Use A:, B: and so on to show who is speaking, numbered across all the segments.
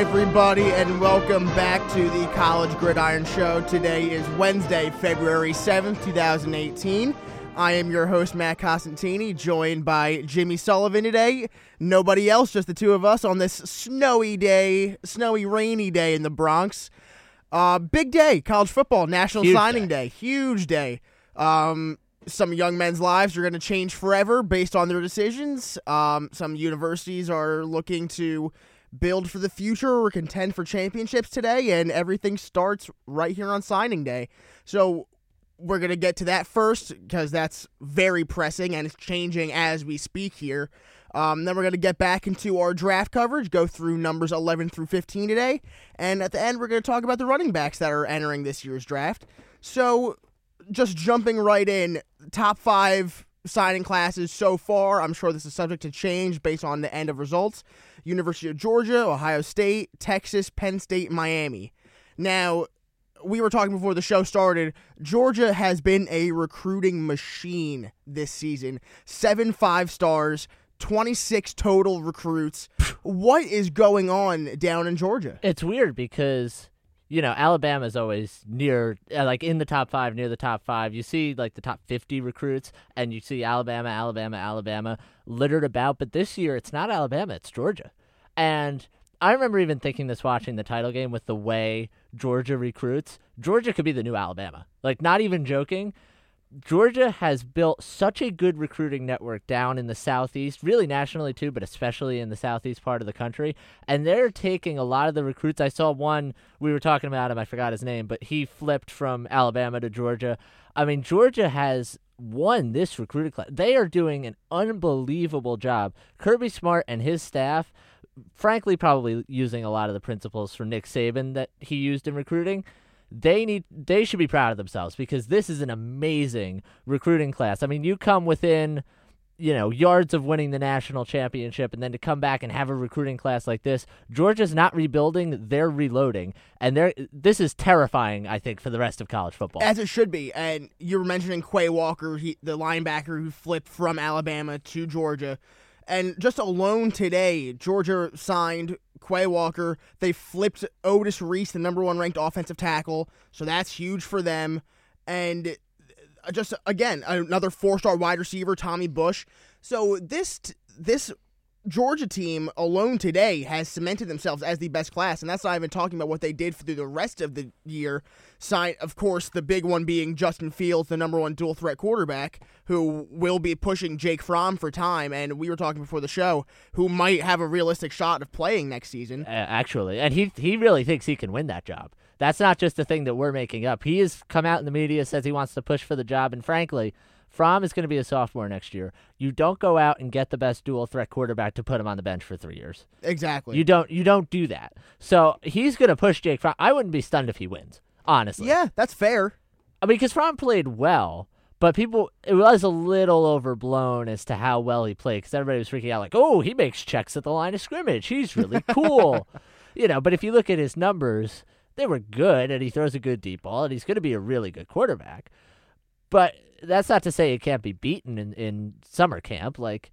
A: everybody, and welcome back to the College Gridiron Show. Today is Wednesday, February 7th, 2018. I am your host, Matt Costantini, joined by Jimmy Sullivan today. Nobody else, just the two of us on this snowy day, snowy, rainy day in the Bronx. Uh, big day, college football, National
B: Huge
A: Signing
B: day.
A: day. Huge day. Um, some young men's lives are going to change forever based on their decisions. Um, some universities are looking to build for the future or contend for championships today, and everything starts right here on signing day. So we're going to get to that first because that's very pressing and it's changing as we speak here. Um, then we're going to get back into our draft coverage, go through numbers 11 through 15 today, and at the end, we're going to talk about the running backs that are entering this year's draft. So, just jumping right in, top five signing classes so far. I'm sure this is subject to change based on the end of results. University of Georgia, Ohio State, Texas, Penn State, Miami. Now, we were talking before the show started. Georgia has been a recruiting machine this season. Seven five stars, 26 total recruits. What is going on down in Georgia?
B: It's weird because you know Alabama's always near, uh, like in the top five, near the top five. You see like the top fifty recruits, and you see Alabama, Alabama, Alabama littered about. But this year, it's not Alabama; it's Georgia. And I remember even thinking this watching the title game with the way Georgia recruits. Georgia could be the new Alabama. Like, not even joking. Georgia has built such a good recruiting network down in the southeast, really nationally too, but especially in the southeast part of the country. And they're taking a lot of the recruits. I saw one we were talking about him, I forgot his name, but he flipped from Alabama to Georgia. I mean, Georgia has won this recruiting class. They are doing an unbelievable job. Kirby Smart and his staff, frankly, probably using a lot of the principles from Nick Saban that he used in recruiting they need they should be proud of themselves because this is an amazing recruiting class. I mean, you come within you know yards of winning the national championship and then to come back and have a recruiting class like this georgia's not rebuilding they're reloading and they're this is terrifying i think for the rest of college football
A: As it should be. And you were mentioning Quay Walker, he, the linebacker who flipped from Alabama to Georgia. And just alone today, Georgia signed Quay Walker. They flipped Otis Reese, the number one ranked offensive tackle. So that's huge for them. And uh, just again, another four star wide receiver, Tommy Bush. So this this Georgia team alone today has cemented themselves as the best class, and that's not even talking about what they did through the rest of the year. Sign, of course, the big one being Justin Fields, the number one dual threat quarterback, who will be pushing Jake Fromm for time. And we were talking before the show, who might have a realistic shot of playing next season.
B: Uh, actually and he he really thinks he can win that job that's not just a thing that we're making up he has come out in the media says he wants to push for the job and frankly Fromm is going to be a sophomore next year. You don't go out and get the best dual threat quarterback to put him on the bench for three years.
A: Exactly.
B: You don't you don't do that. So he's going to push Jake Fromm. I wouldn't be stunned if he wins, honestly.
A: yeah, that's fair.
B: I mean, because Fromm played well, but people it was a little overblown as to how well he played because everybody was freaking out like, oh, he makes checks at the line of scrimmage. He's really cool, you know. But if you look at his numbers, they were good, and he throws a good deep ball, and he's going to be a really good quarterback. But that's not to say it can't be beaten in, in summer camp. Like,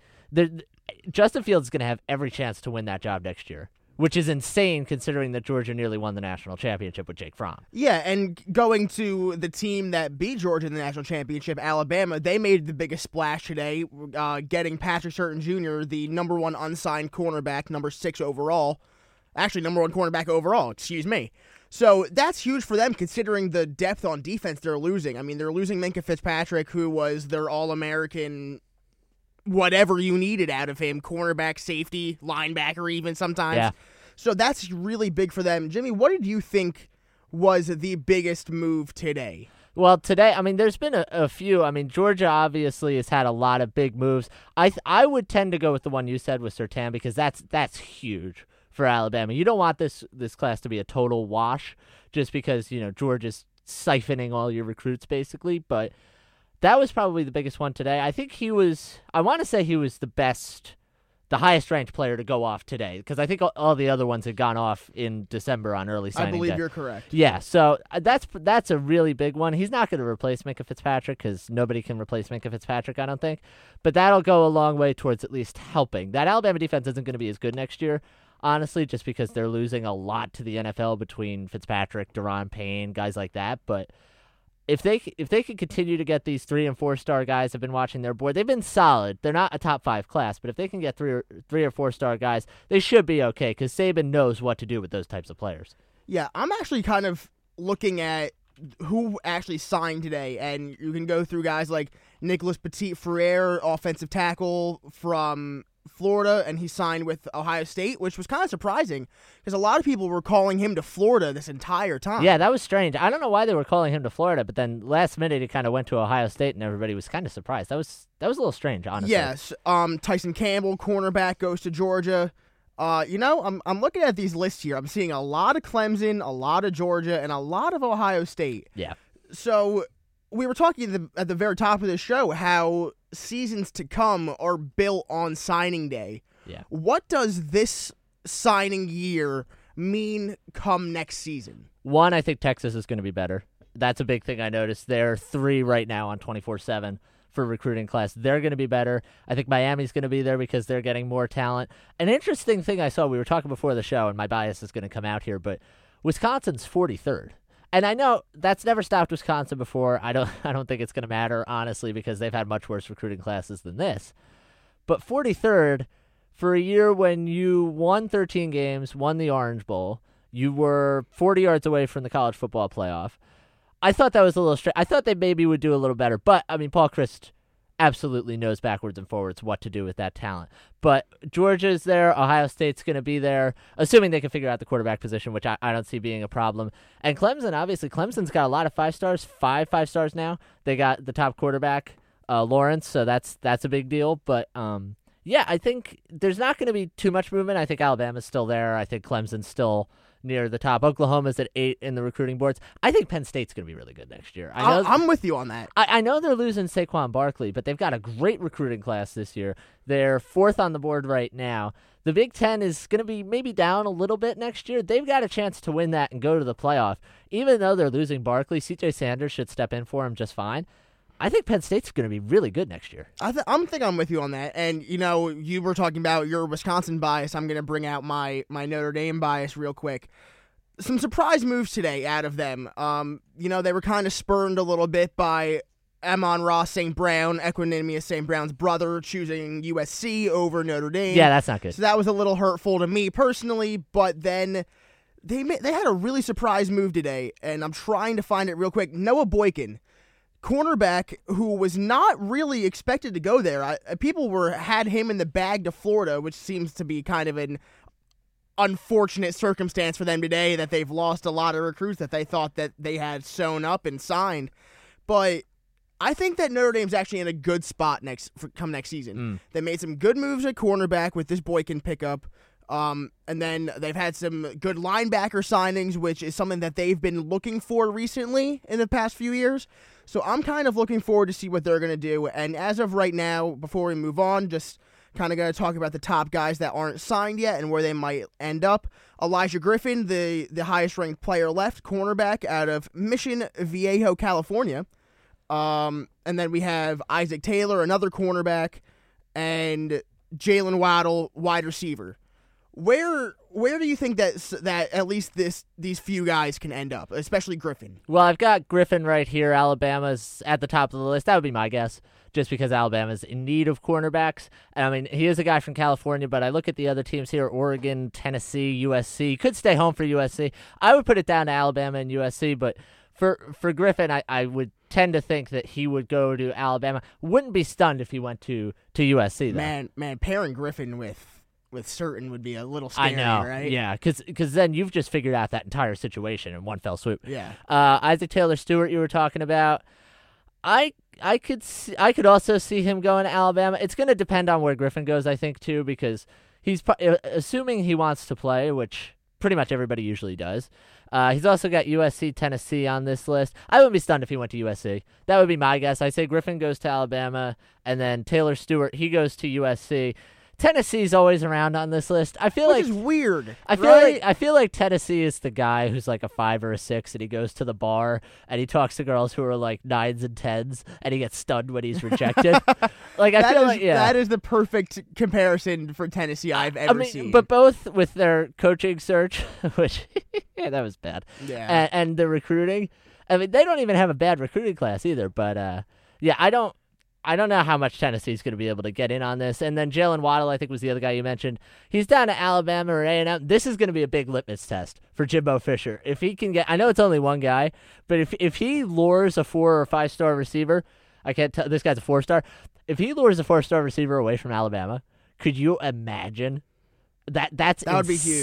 B: Justin Fields is going to have every chance to win that job next year, which is insane considering that Georgia nearly won the national championship with Jake Fromm.
A: Yeah, and going to the team that beat Georgia in the national championship, Alabama, they made the biggest splash today, uh, getting Patrick Surtain Jr., the number one unsigned cornerback, number six overall. Actually, number one cornerback overall, excuse me. So that's huge for them considering the depth on defense they're losing. I mean, they're losing Minkah Fitzpatrick, who was their All American, whatever you needed out of him cornerback, safety, linebacker, even sometimes.
B: Yeah.
A: So that's really big for them. Jimmy, what did you think was the biggest move today?
B: Well, today, I mean, there's been a, a few. I mean, Georgia obviously has had a lot of big moves. I th- I would tend to go with the one you said with Surtain because that's that's huge for Alabama. You don't want this this class to be a total wash just because, you know, Georgia's siphoning all your recruits basically, but that was probably the biggest one today. I think he was I want to say he was the best the highest ranked player to go off today because I think all, the other ones had gone off in December on early signing
A: I believe
B: day.
A: you're correct.
B: Yeah, so uh, that's that's a really big one. He's not going to replace Minkah Fitzpatrick because nobody can replace Minkah Fitzpatrick, I don't think. But that'll go a long way towards at least helping. That Alabama defense isn't going to be as good next year. Honestly, just because they're losing a lot to the NFL between Fitzpatrick, Da'Ron Payne, guys like that. But if they if they can continue to get these three and four star guys, I've been watching their board. They've been solid. They're not a top five class, but if they can get three or three or four star guys, they should be okay because Saban knows what to do with those types of players.
A: Yeah, I'm actually kind of looking at who actually signed today, and you can go through guys like Nicholas Petit Frere, offensive tackle from Florida, and he signed with Ohio State, which was kind of surprising because a lot of people were calling him to Florida this entire time.
B: Yeah, that was strange. I don't know why they were calling him to Florida, but then last minute he kind of went to Ohio State, and everybody was kind of surprised. That was that was a little strange, honestly.
A: Yes. Um, Tyson Campbell, cornerback, goes to Georgia. Uh, you know, I'm I'm looking at these lists here. I'm seeing a lot of Clemson, a lot of Georgia, and a lot of Ohio State.
B: Yeah.
A: So we were talking at the, at the very top of the show how seasons to come are built on signing day.
B: Yeah.
A: What does this signing year mean come next season?
B: One, I think Texas is going to be better. That's a big thing I noticed. They're three right now on 24 7 for recruiting class. They're going to be better. I think Miami's going to be there because they're getting more talent. An interesting thing I saw, we were talking before the show, and my bias is going to come out here, but Wisconsin's 43rd. And I know that's never stopped Wisconsin before. I don't I don't think it's going to matter honestly because they've had much worse recruiting classes than this. But 43rd for a year when you won 13 games, won the Orange Bowl, you were 40 yards away from the college football playoff. I thought that was a little straight. I thought they maybe would do a little better, but I mean, Paul Chryst absolutely knows backwards and forwards what to do with that talent. But Georgia's there, Ohio State's going to be there, assuming they can figure out the quarterback position, which I, I don't see being a problem. And Clemson, obviously, Clemson's got a lot of five stars, five five stars now. They got the top quarterback, uh, Lawrence, so that's that's a big deal. But um, yeah, I think there's not going to be too much movement. I think Alabama's still there. I think Clemson's still near the top. Oklahoma's at eight in the recruiting boards. I think Penn State's going to be really good next year. I know,
A: I'm with you on that.
B: I, I know they're losing Saquon Barkley, but they've got a great recruiting class this year. They're fourth on the board right now. The Big Ten is going to be maybe down a little bit next year. They've got a chance to win that and go to the playoff. Even though they're losing Barkley, CJ Sanders should step in for him just fine. I think Penn State's going to be really good next year.
A: I th- I'm think I'm with you on that. And you know, you were talking about your Wisconsin bias. I'm going to bring out my my Notre Dame bias real quick. Some surprise moves today out of them. Um, you know, they were kind of spurned a little bit by Amon-Ra St. Brown, Equanimeous St. Brown's brother, choosing USC over Notre Dame.
B: Yeah, that's not good.
A: So that was a little hurtful to me personally. But then they they had a really surprise move today, and I'm trying to find it real quick. Noah Boykin cornerback who was not really expected to go there. I, people were had him in the bag to Florida, which seems to be kind of an unfortunate circumstance for them today that they've lost a lot of recruits that they thought that they had sewn up and signed. But I think that Notre Dame's actually in a good spot next for, come next season.
B: Mm.
A: They made some good moves at cornerback with this Boykin pickup. Um, and then they've had some good linebacker signings, which is something that they've been looking for recently in the past few years. So I'm kind of looking forward to see what they're going to do. And as of right now, before we move on, just kind of going to talk about the top guys that aren't signed yet and where they might end up. Elijah Griffin, the, the highest ranked player left, cornerback out of Mission Viejo, California. Um, and then we have Isaac Taylor, another cornerback, and Jaylen Waddle, wide receiver. Where where do you think that that at least this these few guys can end up, especially Griffin?
B: Well, I've got Griffin right here. Alabama's at the top of the list. That would be my guess, just because Alabama's in need of cornerbacks. And I mean, he is a guy from California, but I look at the other teams here: Oregon, Tennessee, USC. Could stay home for USC. I would put it down to Alabama and USC, but for for Griffin, I, I would tend to think that he would go to Alabama. Wouldn't be stunned if he went to to USC. Though.
A: Man, man, pairing Griffin with with Surtain would be a little scary,
B: I know,
A: right?
B: yeah, because then you've just figured out that entire situation in one fell swoop.
A: Yeah.
B: Uh, Isaac Taylor Stewart, you were talking about. I I could see, I could also see him going to Alabama. It's going to depend on where Griffin goes, I think, too, because he's uh, assuming he wants to play, which pretty much everybody usually does. Uh, he's also got USC, Tennessee on this list. I wouldn't be stunned if he went to USC. That would be my guess. I say Griffin goes to Alabama, and then Taylor Stewart he goes to USC. Tennessee's always around on this list. I feel
A: Which
B: like
A: is weird.
B: I feel
A: right?
B: like I feel like Tennessee is the guy who's like a five or a six, and he goes to the bar and he talks to girls who are like nines and tens, and he gets stunned when he's rejected. like I
A: That
B: feel
A: is-
B: like yeah,
A: that is the perfect comparison for Tennessee I've ever
B: I mean,
A: seen.
B: but both with their coaching search, which yeah, that was bad,
A: yeah,
B: and, and the recruiting. I mean, they don't even have a bad recruiting class either. But uh, yeah, I don't. I don't know how much Tennessee's going to be able to get in on this. And then Jaylen Waddle, I think, was the other guy you mentioned. He's down to Alabama or A&M. This is going to be a big litmus test for Jimbo Fisher. If he can get, I know it's only one guy, but if if he lures a four or five star receiver, I can't tell. This guy's a four star. If he lures a four star receiver away from Alabama, could you imagine? That that's
A: That would be huge.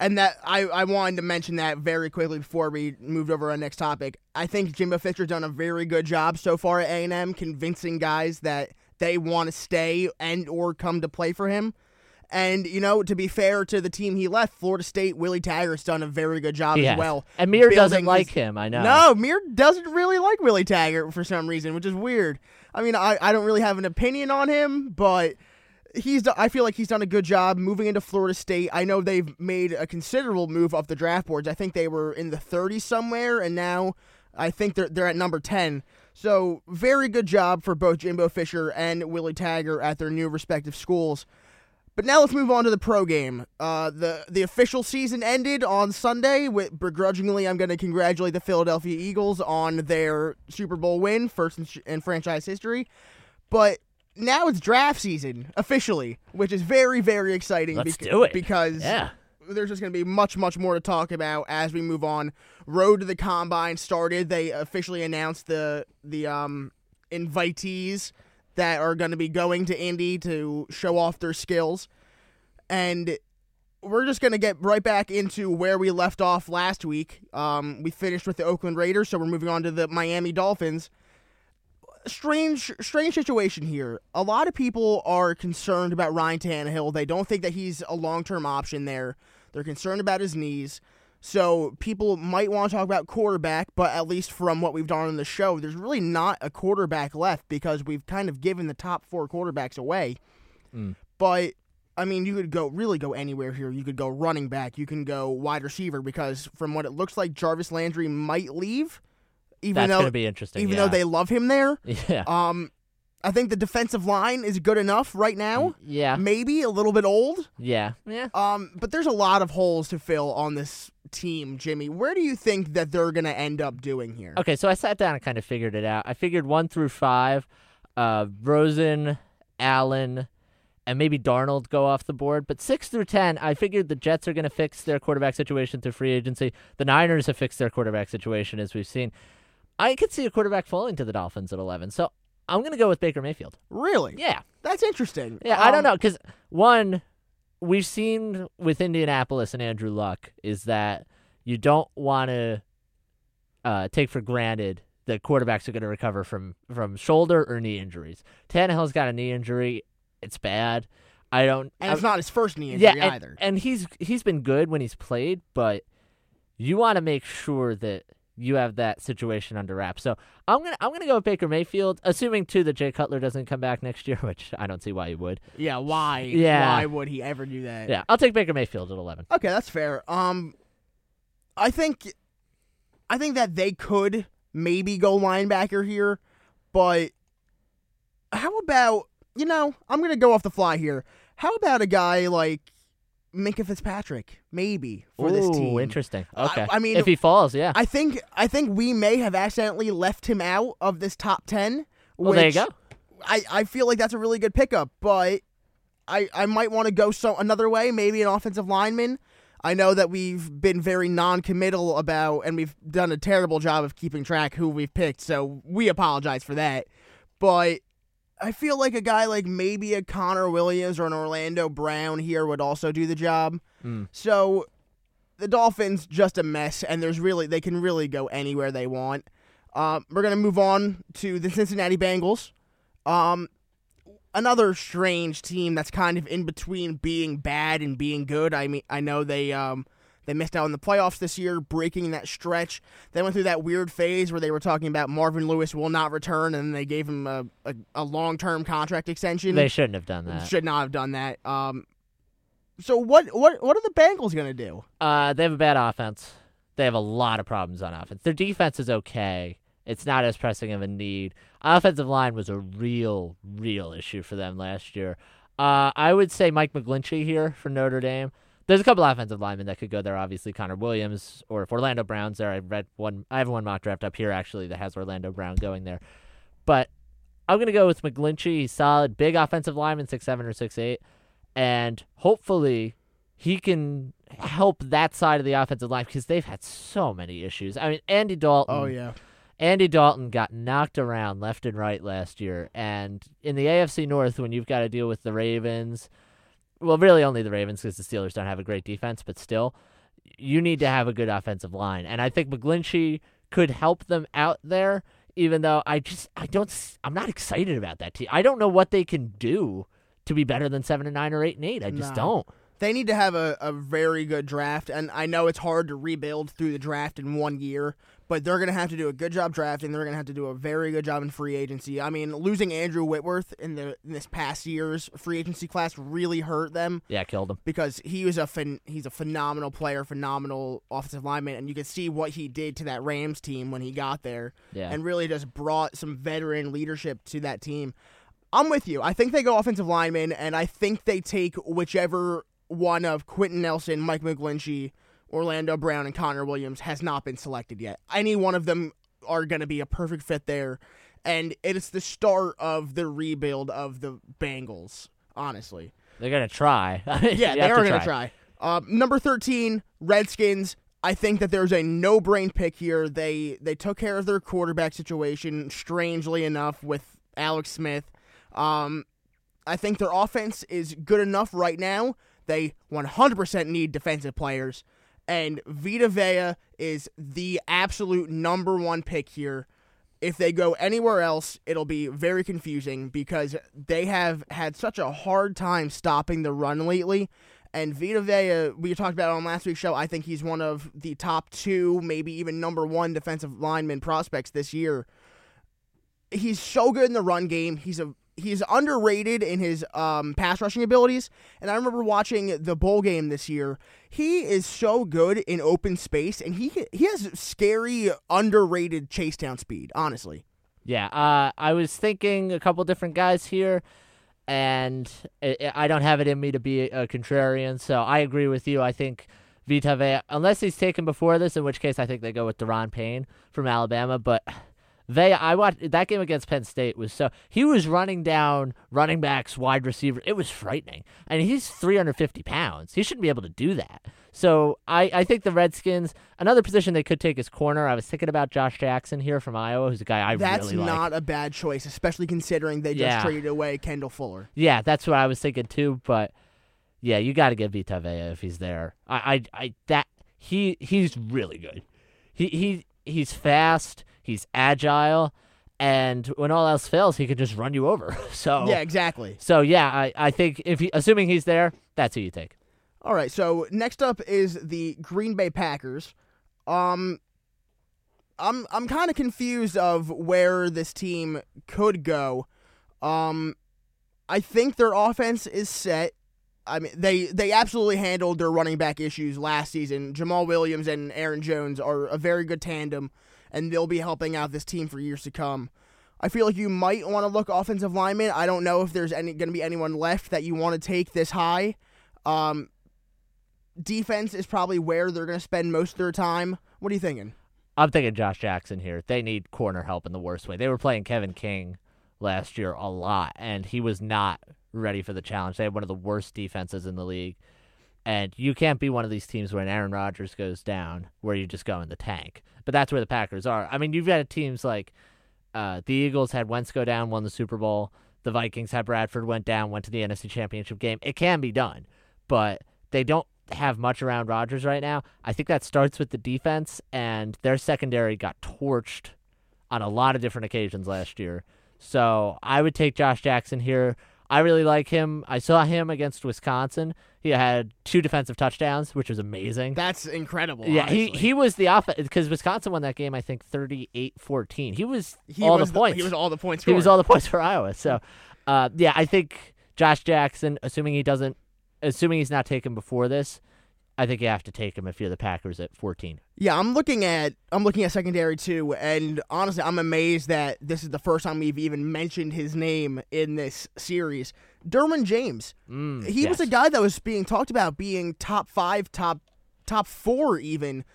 A: And that I, I wanted to mention that very quickly before we moved over to our next topic. I think Jimbo Fisher's done a very good job so far at A and M, convincing guys that they want to stay and or come to play for him. And you know, to be fair to the team he left, Florida State, Willie Taggart's done a very good job
B: He
A: as
B: has.
A: well.
B: And Mir doesn't like
A: his-
B: him. I know.
A: No, Mir doesn't really like Willie Taggart for some reason, which is weird. I mean, I, I don't really have an opinion on him, but he's I feel like he's done a good job moving into Florida State. I know they've made a considerable move off the draft boards. I think they were in the 30s somewhere, and now I think they're they're at number 10. So very good job for both Jimbo Fisher and Willie Taggart at their new respective schools. But now let's move on to the pro game. Uh, the the official season ended on Sunday. With begrudgingly, I'm going to congratulate the Philadelphia Eagles on their Super Bowl win, first in, in franchise history. But now it's draft season officially, which is very very exciting.
B: Let's
A: bec-
B: do it.
A: because
B: Yeah.
A: there's just going to be much, much more to talk about as we move on. Road to the Combine started. They officially announced the the um, invitees that are going to be going to Indy to show off their skills, and we're just going to get right back into where we left off last week. Um, we finished with the Oakland Raiders, so we're moving on to the Miami Dolphins. Strange, strange situation here. A lot of people are concerned about Ryan Tannehill. They don't think that he's a long-term option there. They're concerned about his knees. So people might want to talk about quarterback, but at least from what we've done on the show, there's really not a quarterback left because we've kind of given the top four quarterbacks away.
B: Mm.
A: But I mean, you could go really go anywhere here. You could go running back. You can go wide receiver because from what it looks like, Jarvis Landry might leave, even
B: That's
A: though
B: going to be interesting.
A: even
B: yeah.
A: though they love him there.
B: Yeah.
A: Um, I think the defensive line is good enough right now.
B: yeah.
A: Maybe a little bit old.
B: Yeah. Yeah.
A: Um, but there's a lot of holes to fill on this team, Jimmy. Where do you think that they're gonna end up doing here?
B: Okay, so I sat down and kind of figured it out. I figured one through five, uh, Rosen, Allen, and maybe Darnold go off the board. But six through ten, I figured the Jets are going to fix their quarterback situation through free agency. The Niners have fixed their quarterback situation, as we've seen. I could see a quarterback falling to the Dolphins at eleven, so I'm going to go with Baker Mayfield.
A: Really?
B: Yeah,
A: That's interesting.
B: yeah. I don't
A: Um,
B: know because one, we've seen with Indianapolis and Andrew Luck is that you don't want to uh, take for granted that quarterbacks are going to recover from from shoulder or knee injuries. Tannehill's got a knee injury; it's bad. I don't.
A: And it's
B: I-
A: not his first knee injury
B: yeah, and,
A: either.
B: and he's he's been good when he's played, but you want to make sure that you have that situation under wraps. So I'm gonna I'm gonna go with Baker Mayfield, assuming too that Jay Cutler doesn't come back next year, which I don't see why he would.
A: yeah, why?
B: Yeah.
A: Why would he ever do that?
B: Yeah, I'll take Baker Mayfield at 11.
A: Okay, that's fair. Um, I think, I think that they could maybe go linebacker here, but how about you know I'm gonna go off the fly here. How about a guy like Minkah Fitzpatrick, maybe for this team?
B: interesting. Okay,
A: I mean,
B: if he falls, yeah.
A: I think I think we may have accidentally left him out of this top ten.
B: well, there you go.
A: I, I feel like that's a really good pickup, but I I might want to go so another way, maybe an offensive lineman. I know that we've been very non-committal about, and we've done a terrible job of keeping track who we've picked, so we apologize for that. But I feel like a guy like maybe a Connor Williams or an Orlando Brown here would also do the job.
B: Mm.
A: So the Dolphins just a mess, and there's really they can really go anywhere they want. Um, we're gonna move on to the Cincinnati Bengals. Um, another strange team that's kind of in between being bad and being good. I mean, I know they um They missed out on the playoffs this year, breaking that stretch. They went through that weird phase where they were talking about Marvin Lewis will not return, and they gave him a, a, a long term contract extension.
B: They shouldn't have done that.
A: Should not have done that. Um, so what what what are the Bengals gonna do?
B: Uh, they have a bad offense. They have a lot of problems on offense. Their defense is okay. It's not as pressing of a need. Offensive line was a real, real issue for them last year. Uh, I would say Mike McGlinchey here for Notre Dame. There's a couple offensive linemen that could go there. Obviously, Connor Williams, or if Orlando Brown's there. I read one. I have one mock draft up here actually that has Orlando Brown going there. But I'm gonna go with McGlinchey. He's solid, big offensive lineman, six seven or six eight, and hopefully he can help that side of the offensive line because they've had so many issues. I mean, Andy Dalton.
A: Oh yeah.
B: Andy Dalton got knocked around left and right last year. And in the AFC North, when you've got to deal with the Ravens, well, really only the Ravens because the Steelers don't have a great defense, but still, you need to have a good offensive line. And I think McGlinchey could help them out there, even though I just, I don't, I'm not excited about that team. I don't know what they can do to be better than 7 and 9 or 8 and 8. I just
A: No.
B: don't.
A: They need to have a, a very good draft, and I know it's hard to rebuild through the draft in one year, but they're going to have to do a good job drafting. They're going to have to do a very good job in free agency. I mean, losing Andrew Whitworth in the in this past year's free agency class really hurt them
B: Yeah, killed them.
A: because he was a phen- he's a phenomenal player, phenomenal offensive lineman, and you can see what he did to that Rams team when he got there,
B: Yeah.
A: and really just brought some veteran leadership to that team. I'm with you. I think they go offensive lineman, and I think they take whichever one of Quenton Nelson, Mike McGlinchey, Orlando Brown, and Connor Williams has not been selected yet. Any one of them are going to be a perfect fit there, and it's the start of the rebuild of the Bengals. Honestly,
B: They're going to try.
A: yeah, they are going to try. Um, number thirteen, Redskins. I think that there's a no-brain pick here. They they took care of their quarterback situation, strangely enough, with Alex Smith. Um, I think their offense is good enough right now. They 100% need defensive players, and Vita Vea is the absolute number one pick here. If they go anywhere else, it'll be very confusing because they have had such a hard time stopping the run lately. And Vita Vea, we talked about on last week's show. I think he's one of the top two, maybe even number one defensive lineman prospects this year. He's so good in the run game. He's a he's underrated in his um, pass rushing abilities. And I remember watching the bowl game this year. He is so good in open space, and he he has scary underrated chase down speed. Honestly,
B: Yeah, uh, I was thinking a couple different guys here, and I I don't have it in me to be a contrarian, so I agree with you. I think Vita Vea, unless he's taken before this, in which case I think they go with Da'Ron Payne from Alabama, but. Vea, I watched that game against Penn State was so he was running down running backs, wide receiver. It was frightening, and he's 350 pounds. He shouldn't be able to do that. So I, I think the Redskins. Another position they could take is corner. I was thinking about Josh Jackson here from Iowa, who's a guy I
A: that's
B: really like.
A: That's not a bad choice, especially considering they just
B: Yeah.
A: traded away Kendall Fuller.
B: Yeah, that's what I was thinking too. But yeah, you got to get Vita Vea if he's there. I, I, I, that he, he's really good. He, he, he's fast. He's agile, and when all else fails, he can just run you over. So
A: Yeah, exactly.
B: So yeah, I, I think if he, assuming he's there, that's who you take.
A: All right, so next up is the Green Bay Packers. Um I'm I'm kind of confused of where this team could go. Um I think their offense is set. I mean, they they absolutely handled their running back issues last season. Jamaal Williams and Aaron Jones are a very good tandem, and they'll be helping out this team for years to come. I feel like you might want to look offensive lineman. I don't know if there's any going to be anyone left that you want to take this high. Um, defense is probably where they're going to spend most of their time. What are you thinking?
B: I'm thinking Josh Jackson here. They need corner help in the worst way. They were playing Kevin King last year a lot, and he was not ready for the challenge. They had one of the worst defenses in the league. And you can't be one of these teams when Aaron Rodgers goes down, where you just go in the tank. But that's where the Packers are. I mean, you've got teams like uh, the Eagles had Wentz go down, won the Super Bowl. The Vikings had Bradford went down, went to the NFC Championship game. It can be done, but they don't have much around Rodgers right now. I think that starts with the defense, and their secondary got torched on a lot of different occasions last year. So I would take Josh Jackson here. I really like him. I saw him against Wisconsin. He had two defensive touchdowns, which was amazing.
A: That's incredible.
B: yeah, he,
A: honestly.
B: he was the offense because Wisconsin won that game. I think 38-14. He was
A: He
B: all
A: was
B: the points.
A: He was all the points.
B: He was all the points for Iowa. So, uh, yeah, I think Josh Jackson, assuming he doesn't, assuming he's not taken before this, I think you have to take him if you're the Packers at 14.
A: Yeah, I'm looking at I'm looking at secondary too, and honestly, I'm amazed that this is the first time we've even mentioned his name in this series. Derwin James.
B: Mm,
A: he was a guy that was being talked about being top five, top top four even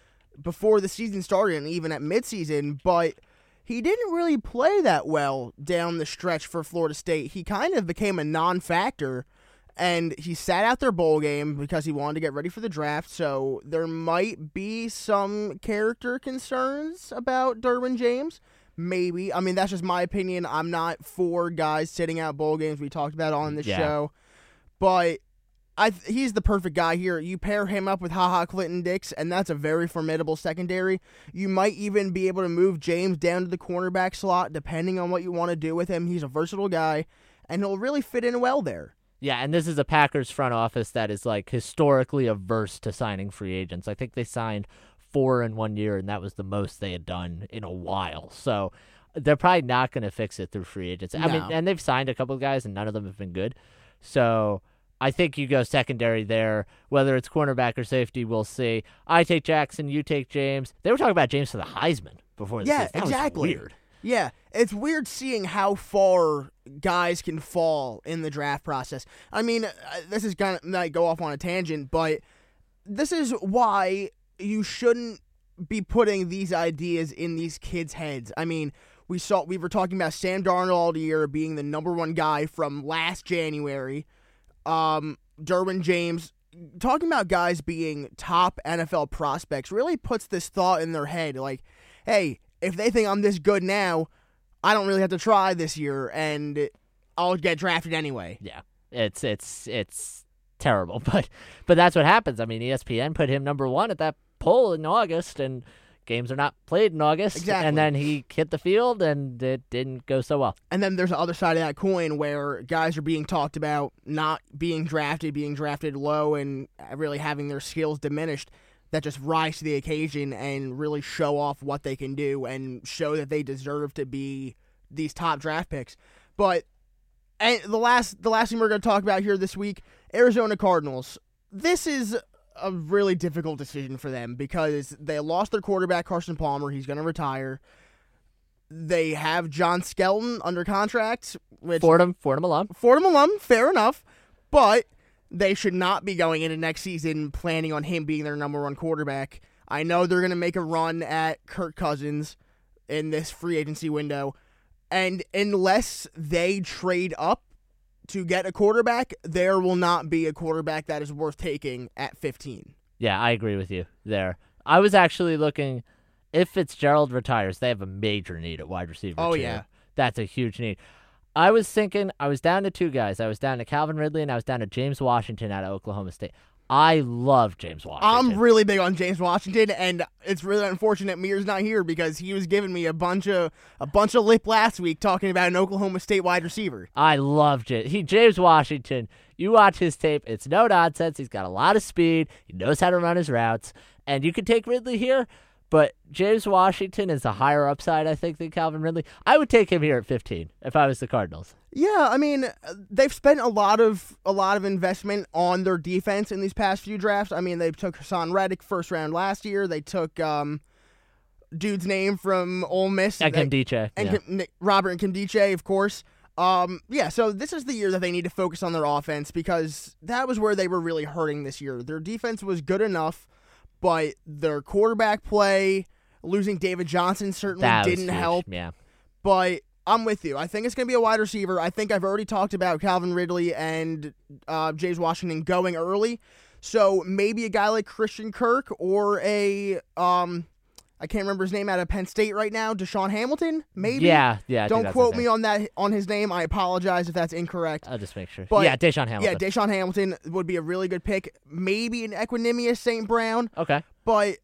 A: before the season started, and even at midseason, but he didn't really play that well down the stretch for Florida State. He kind of became a non-factor, and he sat out their bowl game because he wanted to get ready for the draft. So there might be some character concerns about Derwin James. Maybe. I mean, that's just my opinion. I'm not for guys sitting out bowl games. We talked about on the
B: Yeah.
A: show, but I th- he's the perfect guy here. You pair him up with Ha Ha Clinton-Dix, and that's a very formidable secondary. You might even be able to move James down to the cornerback slot, depending on what you want to do with him. He's a versatile guy, and he'll really fit in well there.
B: Yeah, and this is a Packers front office that is like historically averse to signing free agents. I think they signed four in one year, and that was the most they had done in a while. So they're probably not going to fix it through free agents. I mean, and they've signed a couple of guys, and none of them have been good. So I think you go secondary there. Whether it's cornerback or safety, we'll see. I take Jackson, you take James. They were talking about James for the Heisman before the
A: Yeah,
B: season. That was
A: exactly.
B: weird.
A: Yeah, it's weird seeing how far guys can fall in the draft process. I mean, uh, this is gonna might go off on a tangent, but this is why you shouldn't be putting these ideas in these kids' heads. I mean, we saw we were talking about Sam Darnold all year being the number one guy from last January. Um, Derwin James talking about guys being top NFL prospects really puts this thought in their head like, hey, if they think I'm this good now, I don't really have to try this year and I'll get drafted anyway.
B: Yeah, it's it's it's terrible, but but that's what happens. I mean, ESPN put him number one at that poll in August, and games are not played in August.
A: Exactly.
B: And then he hit the field, and it didn't go so well.
A: And then there's the other side of that coin where guys are being talked about not being drafted, being drafted low, and really having their skills diminished that just rise to the occasion and really show off what they can do and show that they deserve to be these top draft picks. But and the last the last thing we're going to talk about here this week, Arizona Cardinals. This is a really difficult decision for them because they lost their quarterback Carson Palmer. He's going to retire. They have John Skelton under contract, which
B: Fordham, Fordham alum.
A: Fordham alum, fair enough, but they should not be going into next season planning on him being their number one quarterback. I know they're going to make a run at Kirk Cousins in this free agency window, and unless they trade up to get a quarterback, there will not be a quarterback that is worth taking at 15.
B: Yeah, I agree with you there. I was actually looking. If Fitzgerald retires, they have a major need at wide receiver.
A: Oh,
B: too.
A: yeah.
B: that's a huge need. I was thinking I was down to two guys. I was down to Calvin Ridley and I was down to James Washington out of Oklahoma State. I love James Washington.
A: I'm really big on James Washington, and it's really unfortunate Mears not here because he was giving me a bunch of a bunch of lip last week talking about an Oklahoma State wide receiver.
B: I love James. He James Washington. You watch his tape; it's no nonsense. He's got a lot of speed. He knows how to run his routes, and you can take Ridley here. But James Washington is a higher upside, I think, than Calvin Ridley. I would take him here at 15 if I was the Cardinals.
A: Yeah, I mean, they've spent a lot of a lot of investment on their defense in these past few drafts. I mean, they took Haason Reddick first round last year. They took um, dude's name from Ole Miss
B: Nkemdiche.
A: and
B: yeah.
A: Kim, Robert Nkemdiche, of course. Um, yeah, so this is the year that they need to focus on their offense because that was where they were really hurting this year. Their defense was good enough, but their quarterback play, losing David Johnson certainly
B: That
A: didn't help.
B: Yeah.
A: But I'm with you. I think it's going to be a wide receiver. I think I've already talked about Calvin Ridley and uh, James Washington going early. So maybe a guy like Christian Kirk or a um, I can't remember his name out of Penn State right now, DaeSean Hamilton. Maybe.
B: Yeah, yeah. I
A: Don't quote me on that on his name. I apologize if that's incorrect.
B: I'll just make sure.
A: But-
B: yeah, DaeSean Hamilton.
A: Yeah, DaeSean Hamilton would be a really good pick. Maybe an Equanimeous St. Brown,
B: okay.
A: but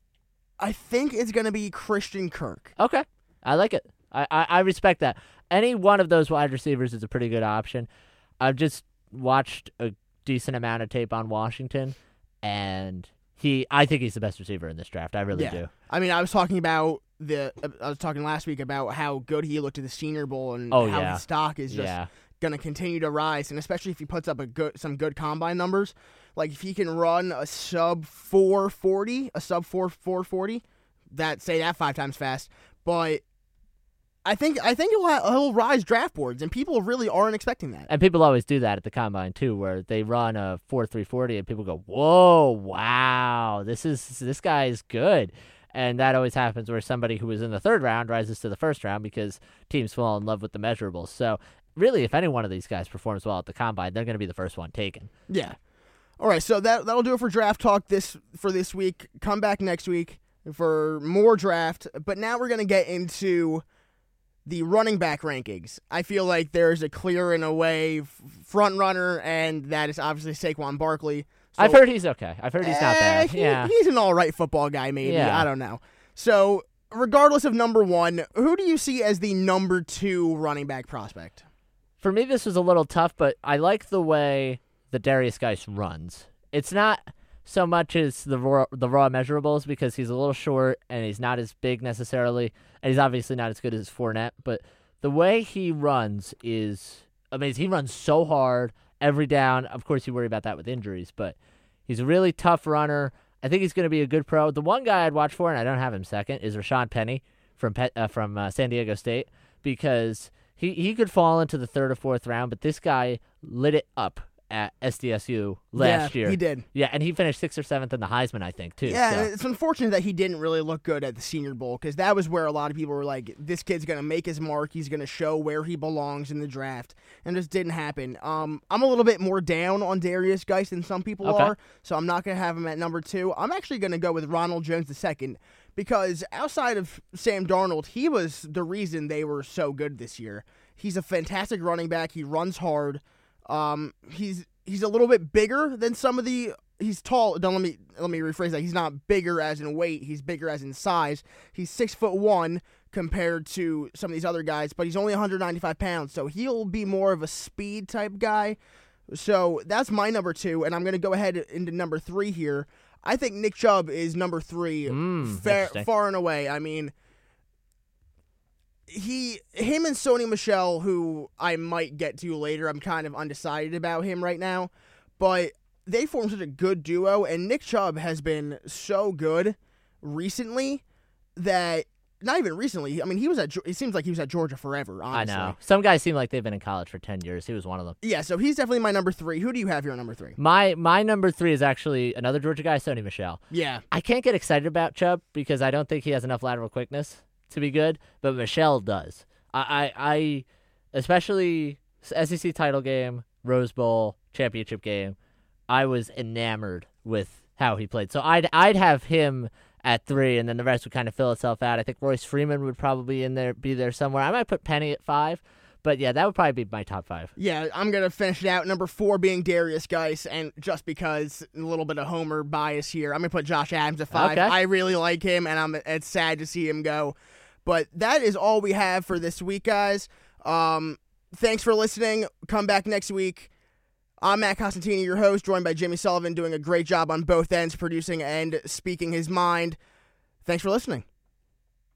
A: I think it's going to be Christian Kirk.
B: Okay. I like it. I, I, I respect that. Any one of those wide receivers is a pretty good option. I've just watched a decent amount of tape on Washington, and he I think he's the best receiver in this draft. I really
A: Yeah.
B: do.
A: I mean, I was talking about the. I was talking last week about how good he looked at the Senior Bowl and
B: Oh,
A: how
B: yeah.
A: his stock is just
B: yeah.
A: going to continue to rise, and especially if he puts up a good some good combine numbers. Like if he can run a sub four forty, a sub four four forty, that say that five times fast. But I think I think he'll ha- he'll rise draft boards, and people really aren't expecting that.
B: And people always do that at the combine too, where they run a four three forty, and people go, "Whoa, wow, this is this guy is good." And that always happens where somebody who was in the third round rises to the first round because teams fall in love with the measurables. So really, if any one of these guys performs well at the combine, they're going to be the first one taken.
A: Yeah. All right, so that that'll do it for draft talk this for this week. Come back next week for more draft, but now we're gonna get into the running back rankings. I feel like there's a clear and away front runner, and that is obviously Saquon Barkley. So-
B: I've heard he's okay. I've heard he's not
A: Eh,
B: bad.
A: he-
B: yeah.
A: he's an all right football guy, maybe.
B: Yeah.
A: I don't know. So, regardless of number one, who do you see as the number two running back prospect?
B: For me, this was a little tough, but I like the way the Derrius Guice runs. It's not so much as the raw, the raw measurables because he's a little short and he's not as big necessarily, and he's obviously not as good as Fournette. But the way he runs is amazing. He runs so hard every down. Of course, you worry about that with injuries, but he's a really tough runner. I think he's going to be a good pro. The one guy I'd watch for, and I don't have him second, is Rashawn Penny from Pet, uh, from uh, San Diego State because he he could fall into the third or fourth round, but this guy lit it up at SDSU last
A: yeah,
B: year.
A: he did.
B: Yeah, and he finished sixth or seventh in the Heisman, I think, too.
A: Yeah,
B: so.
A: it's unfortunate that he didn't really look good at the Senior Bowl because that was where a lot of people were like, "This kid's gonna make his mark. He's gonna show where he belongs in the draft," and this didn't happen. Um, I'm a little bit more down on Derrius Guice than some people
B: Okay.
A: are, so I'm not gonna have him at number two. I'm actually gonna go with Ronald Jones the second because outside of Sam Darnold, he was the reason they were so good this year. He's a fantastic running back. He runs hard. Um, he's he's a little bit bigger than some of the. He's tall. Don't let me let me rephrase that. He's not bigger as in weight. He's bigger as in size. He's six foot one compared to some of these other guys, but he's only 195 pounds, so he'll be more of a speed type guy. So that's my number two, and I'm gonna go ahead into number three here. I think Nick Chubb is number three,
B: Mm,
A: fa- far and away. I mean, he, him, and Sony Michel, who I might get to later. I'm kind of undecided about him right now, but they form such a good duo, and Nick Chubb has been so good recently that not even recently. I mean, he was at. It seems like he was at Georgia forever.
B: I know. Some guys seem like they've been in college for 10 years. He was one of them.
A: Yeah, so he's definitely my number three. Who do you have here number three?
B: My my number three is actually another Georgia guy, Sony Michel.
A: Yeah,
B: I can't get excited about Chubb because I don't think he has enough lateral quickness to be good, but Michel does. I, I, I especially SEC title game, Rose Bowl, championship game. I was enamored with how he played. So I'd I'd have him at three, and then the rest would kind of fill itself out. I think Royce Freeman would probably in there be there somewhere. I might put Penny at five, but yeah, that would probably be my top five.
A: yeah. I'm gonna finish it out. Number four being Derrius Guice, and just because a little bit of Homer bias here, I'm gonna put Josh Adams at five.
B: Okay.
A: I really like him, and I'm. It's sad to see him go, but that is all we have for this week, guys. Um, thanks for listening. Come back next week. I'm Matt Costantini, your host, joined by Jimmy Sullivan, doing a great job on both ends, producing and speaking his mind. Thanks for listening.